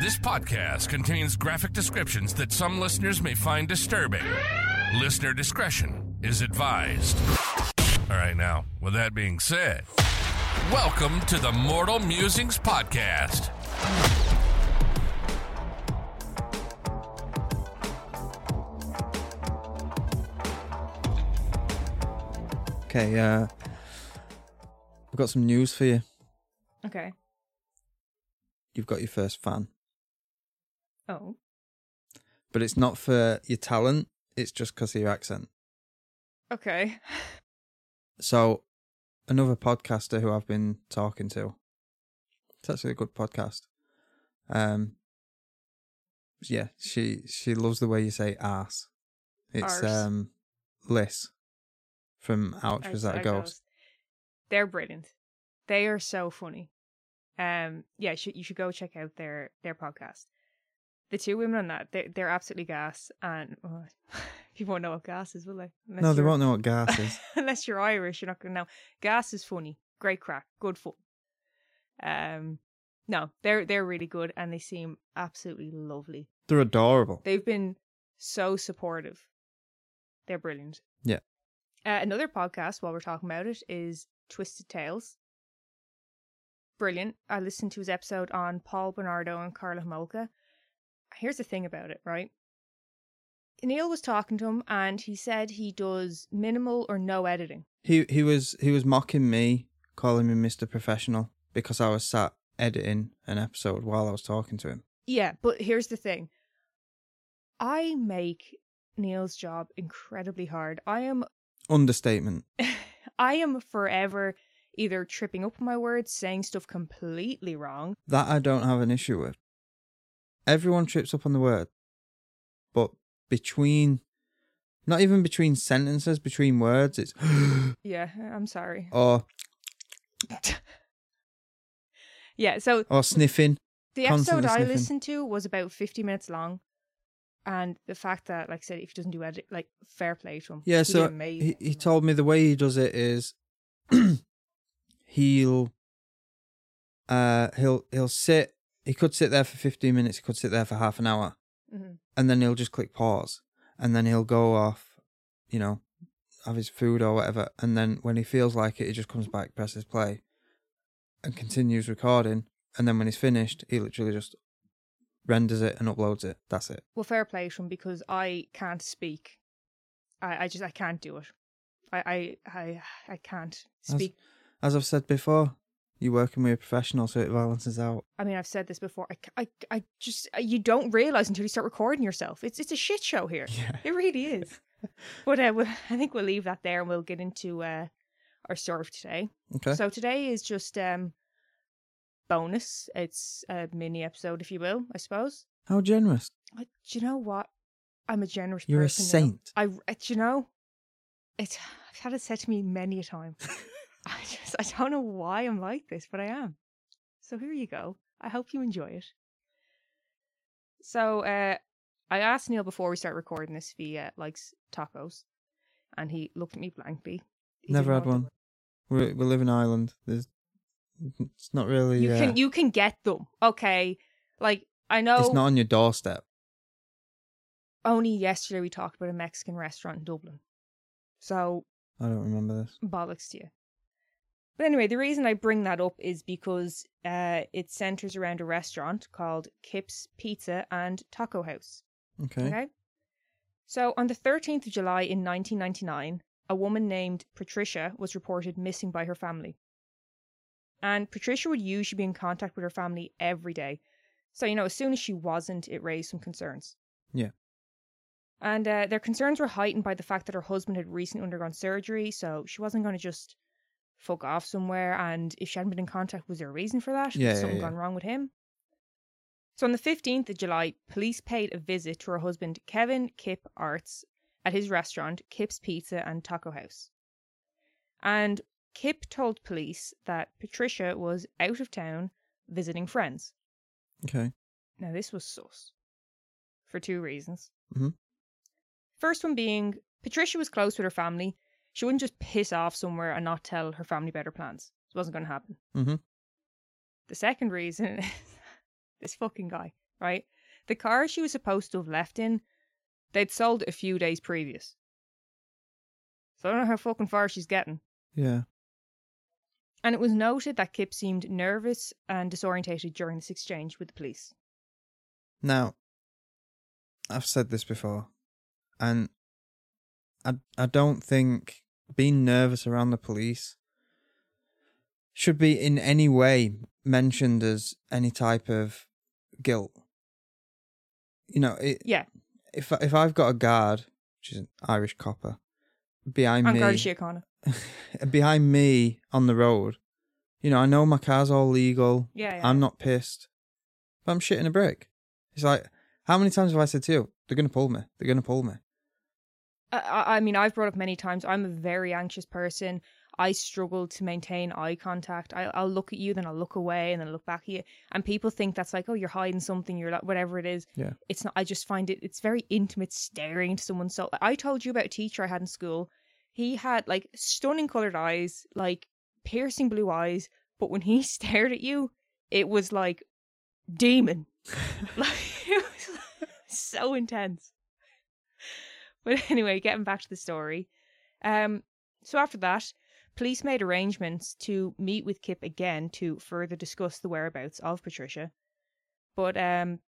This podcast contains graphic descriptions that some listeners may find disturbing. Listener discretion is advised. All right, now, with that being said, welcome to the Mortal Musings Podcast. Okay, uh, I've got some news for you. Okay. You've got your first fan, Oh. but it's not for your talent. It's just because of your accent. Okay. So, another podcaster who I've been talking to. It's actually a good podcast. Um, yeah, she she loves the way you say ass. It's Arse. um, Liz from Ouch As Was That a that Ghost? They're brilliant. They are so funny. Um, yeah, sh- you should go check out their their podcast. The two women on that, they're, they're absolutely gas. And oh, people won't know what gas is, will they? Unless No, they won't know what gas is. Unless you're Irish, you're not going to know. Gas is funny. Great crack. Good fun. Um, no, they're they're really good, and they seem absolutely lovely. They're adorable. They've been so supportive. They're brilliant. Yeah. Uh, another podcast, while we're talking about it, is Twisted Tales. Brilliant. I listened to his episode on Paul Bernardo and Karla Homolka. Here's the thing about it, right? Neil was talking to him and he said he does minimal or no editing. He he was he was mocking me, calling me Mr. Professional because I was sat editing an episode while I was talking to him. Yeah, but here's the thing. I make Neil's job incredibly hard. I am Understatement. I am forever either tripping up my words, saying stuff completely wrong. That I don't have an issue with. Everyone trips up on the word. But between not even between sentences, between words, it's Yeah, I'm sorry. or Yeah, so or sniffing. the episode I sniffing. listened to was about 50 minutes long. And the fact that, like I said, if he doesn't do edit, like, fair play to him. Yeah, He so he, he told me the way he does it is he'll uh he'll he'll sit he could sit there for 15 minutes, he could sit there for half an hour. Mhm. and then he'll just click pause and then he'll go off you know have his food or whatever and then when he feels like it he just comes back presses play and continues recording and then when he's finished he literally just renders it and uploads it that's it Well, fair play to him because I can't speak. I, I just, I can't do it. I, I, I, I can't As- speak. as i've said before you're working with a professional so it balances out I mean, I've said this before. I, I, I just, you don't realize until you start recording yourself. It's, it's a shit show here. yeah It really is. but uh, we'll, I think we'll leave that there and we'll get into uh, our story for today. okay So today is just um bonus. It's a mini episode, if you will, I suppose. how generous I, do you know what? I'm a generous You're a person. now. saint. I, uh, do you know? It's I've had it said to me many a time. I just I don't know why I'm like this, but I am. So here you go. I hope you enjoy it. So uh I asked Neil before we start recording this if he uh, likes tacos, and he looked at me blankly. He never had one we we live in ireland there's it's not really You uh, can you can get them, okay? Like I know. it's not on your doorstep Only yesterday we talked about a Mexican restaurant in Dublin, so i don't remember this bollocks to you. But anyway, the reason I bring that up is because uh, it centers around a restaurant called Kip's Pizza and Taco House. okay Okay. So on the 13th of July in 1999, a woman named Patricia was reported missing by her family. And Patricia would usually be in contact with her family every day. So, you know, as soon as she wasn't, it raised some concerns. Yeah. And uh, their concerns were heightened by the fact that her husband had recently undergone surgery, so she wasn't going to just fuck off somewhere. And if she hadn't been in contact, was there a reason for that? Yeah, yeah, something yeah. gone wrong with him? So on the 15th of July, police paid a visit to her husband, Kevin Kip Artz, at his restaurant, Kip's Pizza and Taco House. And Kip told police that Patricia was out of town visiting friends. okay Now, this was sus for two reasons. Mhm. First one being, Patricia was close with her family. She wouldn't just piss off somewhere and not tell her family about her plans. It wasn't going to happen. Mm-hmm. The second reason is this fucking guy. right? The car she was supposed to have left in, they'd sold it a few days previous. So I don't know how fucking far she's getting. Yeah. And it was noted that Kip seemed nervous and disorientated during this exchange with the police. Now, I've said this before, and I I don't think being nervous around the police should be in any way mentioned as any type of guilt. You know, it, Yeah, if if I've got a guard, which is an Irish copper, behind on me, Garda Síochána. behind me on the road, you know, I know my car's all legal. Yeah, yeah. I'm not pissed, but I'm shitting a brick. It's like, how many times have I said to you, they're gonna pull me, they're gonna pull me. I- I, mean, I've brought up many times. I'm a very anxious person. I struggle to maintain eye contact. I, I'll look at you, then I'll look away, and then look back at you. And people think that's like, oh, you're hiding something. You're like, whatever it is. Yeah. It's not. I just find it. It's very intimate staring into someone's soul. I told you about a teacher I had in school. He had like stunning colored eyes, like piercing blue eyes. But when he stared at you, it was like demon. like it was so intense. But anyway, getting back to the story. Um, so after that, police made arrangements to meet with Kip again to further discuss the whereabouts of Patricia. But um,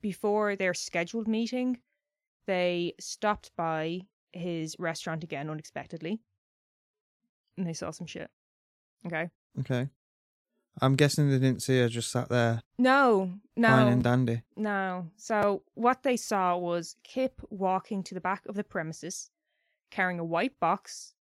before their scheduled meeting, they stopped by his restaurant again unexpectedly. And they saw some shit. Okay. Okay. I'm guessing they didn't see her just sat there, No, no. fine and dandy. No. So what they saw was Kip walking to the back of the premises, carrying a white box.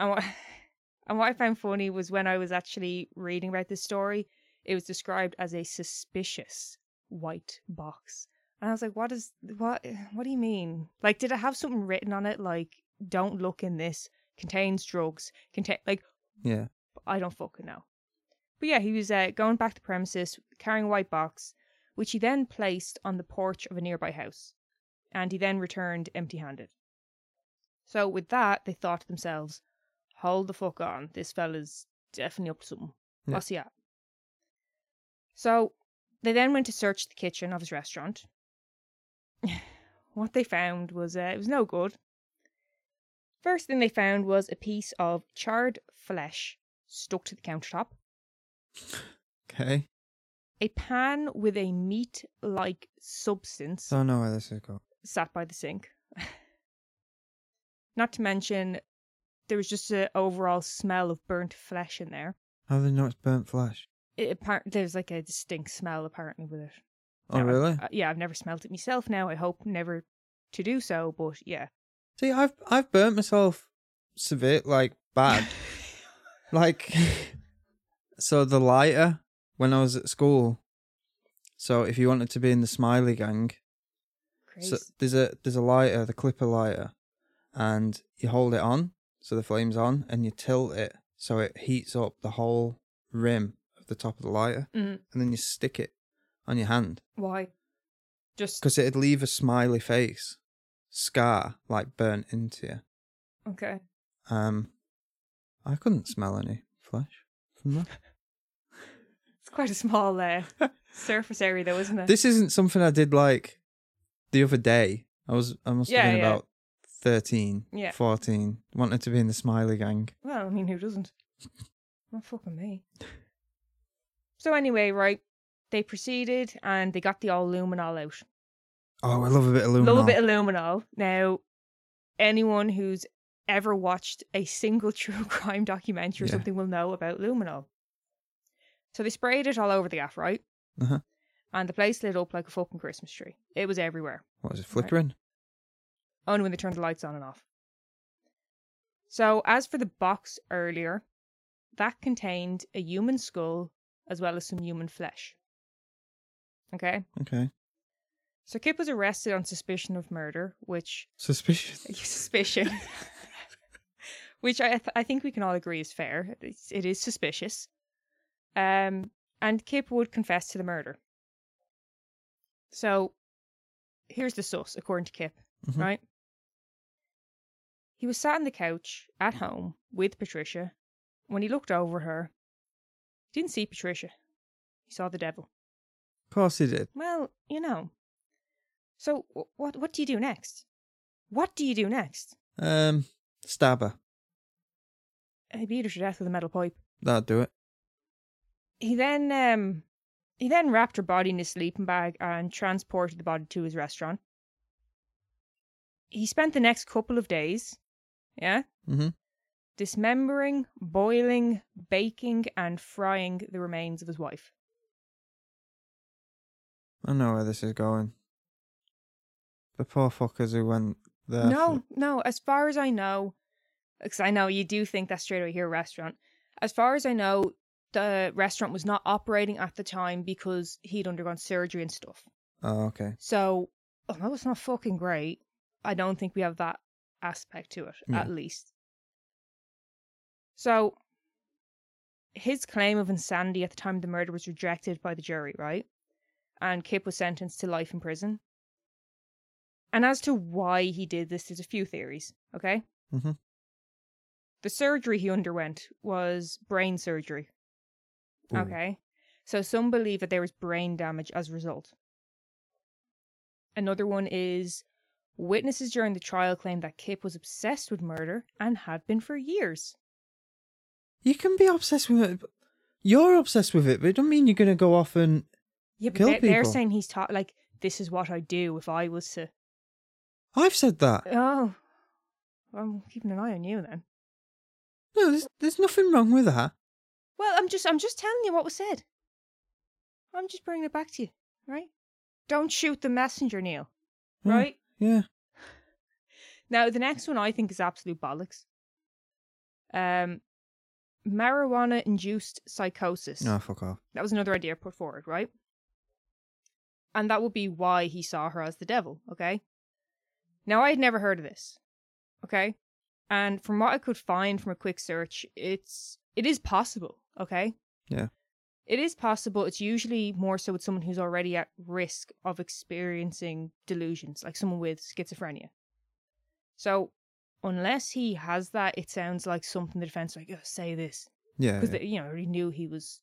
And what and what I found funny was when I was actually reading about this story, it was described as a suspicious white box. And I was like, what is what what do you mean? Like did it have something written on it like don't look in this, contains drugs, contain like Yeah. I don't fucking know. But yeah, he was uh, going back to the premises carrying a white box, which he then placed on the porch of a nearby house. And he then returned empty handed. So with that, they thought to themselves, hold the fuck on. This fella's definitely up to something. Yeah. What's he at? So they then went to search the kitchen of his restaurant. what they found was uh, it was no good. First thing they found was a piece of charred flesh stuck to the countertop, Okay. a pan with a meat like substance Don't know where this is going. sat by the sink. Not to mention, there was just an overall smell of burnt flesh in there. How do they know it's burnt flesh? It, appar- there's like a distinct smell apparently with it. Oh, Now, really? uh, yeah, I've never smelt it myself now. I hope never to do so, but yeah. See, I've I've burnt myself severe, like bad. like, so the lighter when I was at school. So if you wanted to be in the Smiley gang, Crazy. so there's a there's a lighter, the clipper lighter, and you hold it on, so the flame's on, and you tilt it so it heats up the whole rim of the top of the lighter, Mhm. and then you stick it on your hand Why? Just because it'd leave a smiley face scar like burnt into you. okay. Um, I couldn't smell any flesh from that. Quite a small uh, surface area, though, isn't it? this isn't something I did like the other day. I was I must have Yeah, been yeah. about 13, Yeah. 14, wanted to be in the smiley gang. Well, I mean, who doesn't? Not fucking me. So anyway, right, they proceeded and they got the old luminol out. Oh, I love a bit of luminol. Love a bit of luminol. Now, anyone who's ever watched a single true crime documentary or Yeah. something will know about luminol. So they sprayed it all over the gaff, right? Uh-huh. And the place lit up like a fucking Christmas tree. It was everywhere. What was it flickering? Only when they turned the lights on and off. So, as for the box earlier, that contained a human skull as well as some human flesh. Okay? Okay, So, Kip was arrested on suspicion of murder, which. suspicious. Suspicion. which I, th- I think we can all agree is fair. It's, it is suspicious. Um, and Kip would confess to the murder. So, here's the sus, according to Kip, Mhm. right? He was sat on the couch at home with Patricia. When he looked over her, he didn't see Patricia. He saw the devil. Of course he did. Well, you know. So what what do you do next? What do you do next? Um, stab her. He beat her to death with a metal pipe. That'd do it. He then um he then wrapped her body in his sleeping bag and transported the body to his restaurant. He spent the next couple of days, yeah, Mm-hmm. dismembering, boiling, baking, and frying the remains of his wife. I know where this is going. The poor fuckers who went there. No, no. As far as I know, because I know you do think that straight away here, restaurant. As far as I know, the restaurant was not operating at the time because he'd undergone surgery and stuff. Oh, okay. So, although it's not fucking great, I don't think we have that aspect to it, Yeah. at least. So, his claim of insanity at the time of the murder was rejected by the jury, right? And Kip was sentenced to life in prison. And as to why he did this, there's a few theories, okay? Mm-hmm. The surgery he underwent was brain surgery, Ooh. Okay. So some believe that there was brain damage as a result. Another one is witnesses during the trial claimed that Kip was obsessed with murder and had been for years. You can be obsessed with it. You're obsessed with it, but it don't mean you're going to go off and. Yeah, but Kill they're, they're saying he's taught like this is what I do if I was to. I've said that. Oh, I'm keeping an eye on you then. No, there's, there's nothing wrong with that. Well, I'm just I'm just telling you what was said. I'm just bringing it back to you, right? Don't shoot the messenger, Neil. Right? Yeah. Now, the next one I think is absolute bollocks. Um, marijuana induced psychosis. No, fuck off. That was another idea put forward, right? And that would be why he saw her as the devil, okay? Now, I had never heard of this, okay? And from what I could find from a quick search, it's it is possible, okay? Yeah. It is possible. It's usually more so with someone who's already at risk of experiencing delusions, like someone with schizophrenia. So, unless he has that, it sounds like something the defense like, oh, say this Yeah. because yeah. you know he knew he was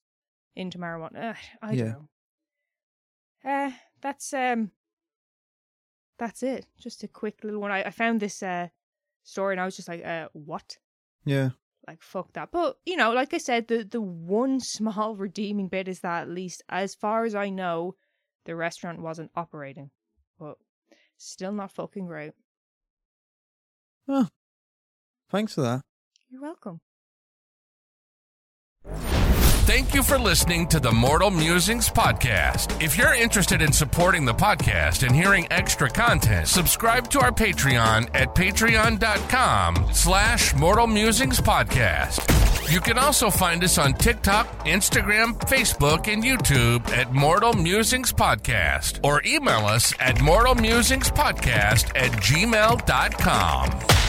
into marijuana. Uh, I Yeah. don't know. Uh, that's um, that's it. Just a quick little one. I, I found this uh story and I was just like, uh, what? yeah. Like fuck that. But you know, like I said, the the one small redeeming bit is that at least as far as I know, the restaurant wasn't operating. But still not fucking great. Oh. Thanks for that. You're welcome. Thank you for listening to the Mortal Musings podcast. If you're interested in supporting the podcast and hearing extra content, subscribe to our Patreon at patreon.com slash Mortal Musings podcast. You can also find us on TikTok, Instagram, Facebook, and YouTube at Mortal Musings Podcast or email us at mortalmusingspodcast at gmail.com.